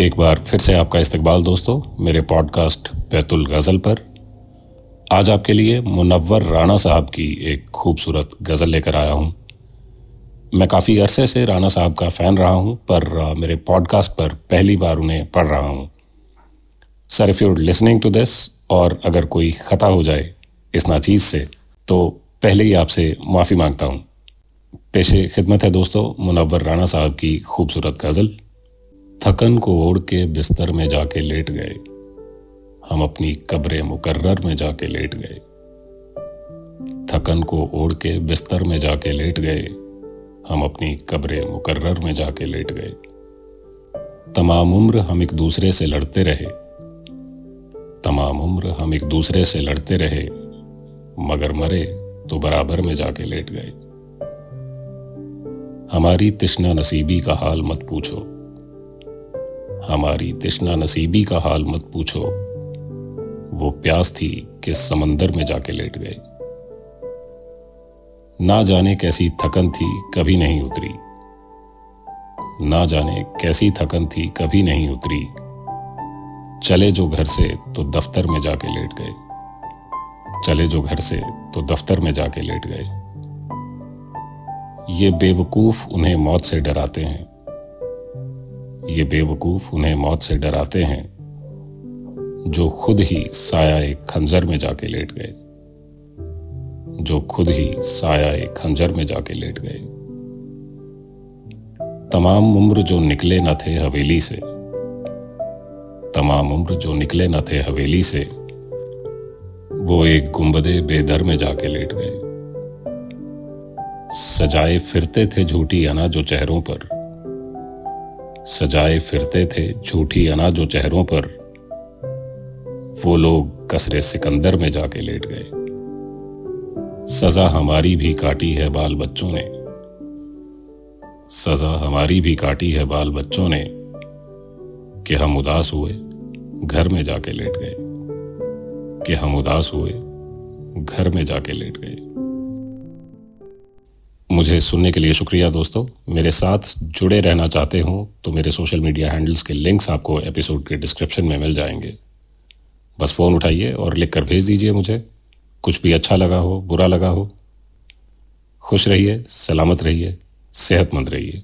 एक बार फिर से आपका इस्तकबाल दोस्तों, मेरे पॉडकास्ट बैतुल गज़ल पर। आज आपके लिए मुनव्वर राणा साहब की एक खूबसूरत गज़ल लेकर आया हूँ। मैं काफ़ी अरसे से राणा साहब का फ़ैन रहा हूँ, पर मेरे पॉडकास्ट पर पहली बार उन्हें पढ़ रहा हूँ। Sir if you're listening to this और अगर कोई ख़ता हो जाए इस नाचीज़ से तो पहले ही आपसे माफ़ी माँगता हूँ। पेशे खिदमत है दोस्तों, मुनव्वर राणा साहब की खूबसूरत गज़ल। थकन को ओढ़ के बिस्तर में जाके लेट गए। हम अपनी कब्र मुकर्र में जाके लेट गए। थकन को ओढ़ के बिस्तर में जाके लेट गए। हम अपनी कब्र मुकर्र में जाके लेट गए। तमाम उम्र हम एक दूसरे से लड़ते रहे। तमाम उम्र हम एक दूसरे से लड़ते रहे, मगर मरे तो बराबर में जाके लेट गए। हमारी तिश्ना नसीबी का हाल मत पूछो। हमारी तिश्ना नसीबी का हाल मत पूछो। वो प्यास थी कि समंदर में जाके लेट गए। ना जाने कैसी थकन थी, कभी नहीं उतरी। ना जाने कैसी थकन थी, कभी नहीं उतरी। चले जो घर से तो दफ्तर में जाके लेट गए। चले जो घर से तो दफ्तर में जाके लेट गए। ये बेवकूफ़ उन्हें मौत से डराते हैं। ये बेवकूफ़ उन्हें मौत से डराते हैं, जो खुद ही साया एक खंजर में जाके लेट गए। जो खुद ही साया एक खंजर में जाके लेट गए। तमाम उम्र जो निकले न थे हवेली से, तमाम उम्र जो निकले न थे हवेली से, वो एक गुंबदे बेदर में जाके लेट गए। सजाए फिरते थे झूठी अना जो चेहरों पर सजाए फिरते थे झूठी अनाजो चेहरों पर। वो लोग कसरे सिकंदर में जाके लेट गए। सजा हमारी भी काटी है बाल बच्चों ने। सजा हमारी भी काटी है बाल बच्चों ने कि हम उदास हुए, घर में जाके लेट गए। कि हम उदास हुए, घर में जाके लेट गए। मुझे सुनने के लिए शुक्रिया दोस्तों। मेरे साथ जुड़े रहना चाहते हो तो मेरे सोशल मीडिया हैंडल्स के लिंक्स आपको एपिसोड के डिस्क्रिप्शन में मिल जाएँगे। बस फ़ोन उठाइए और लिख कर भेज दीजिए मुझे। कुछ भी अच्छा लगा हो, बुरा लगा हो, खुश रहिए, सलामत रहिए, सेहतमंद रहिए।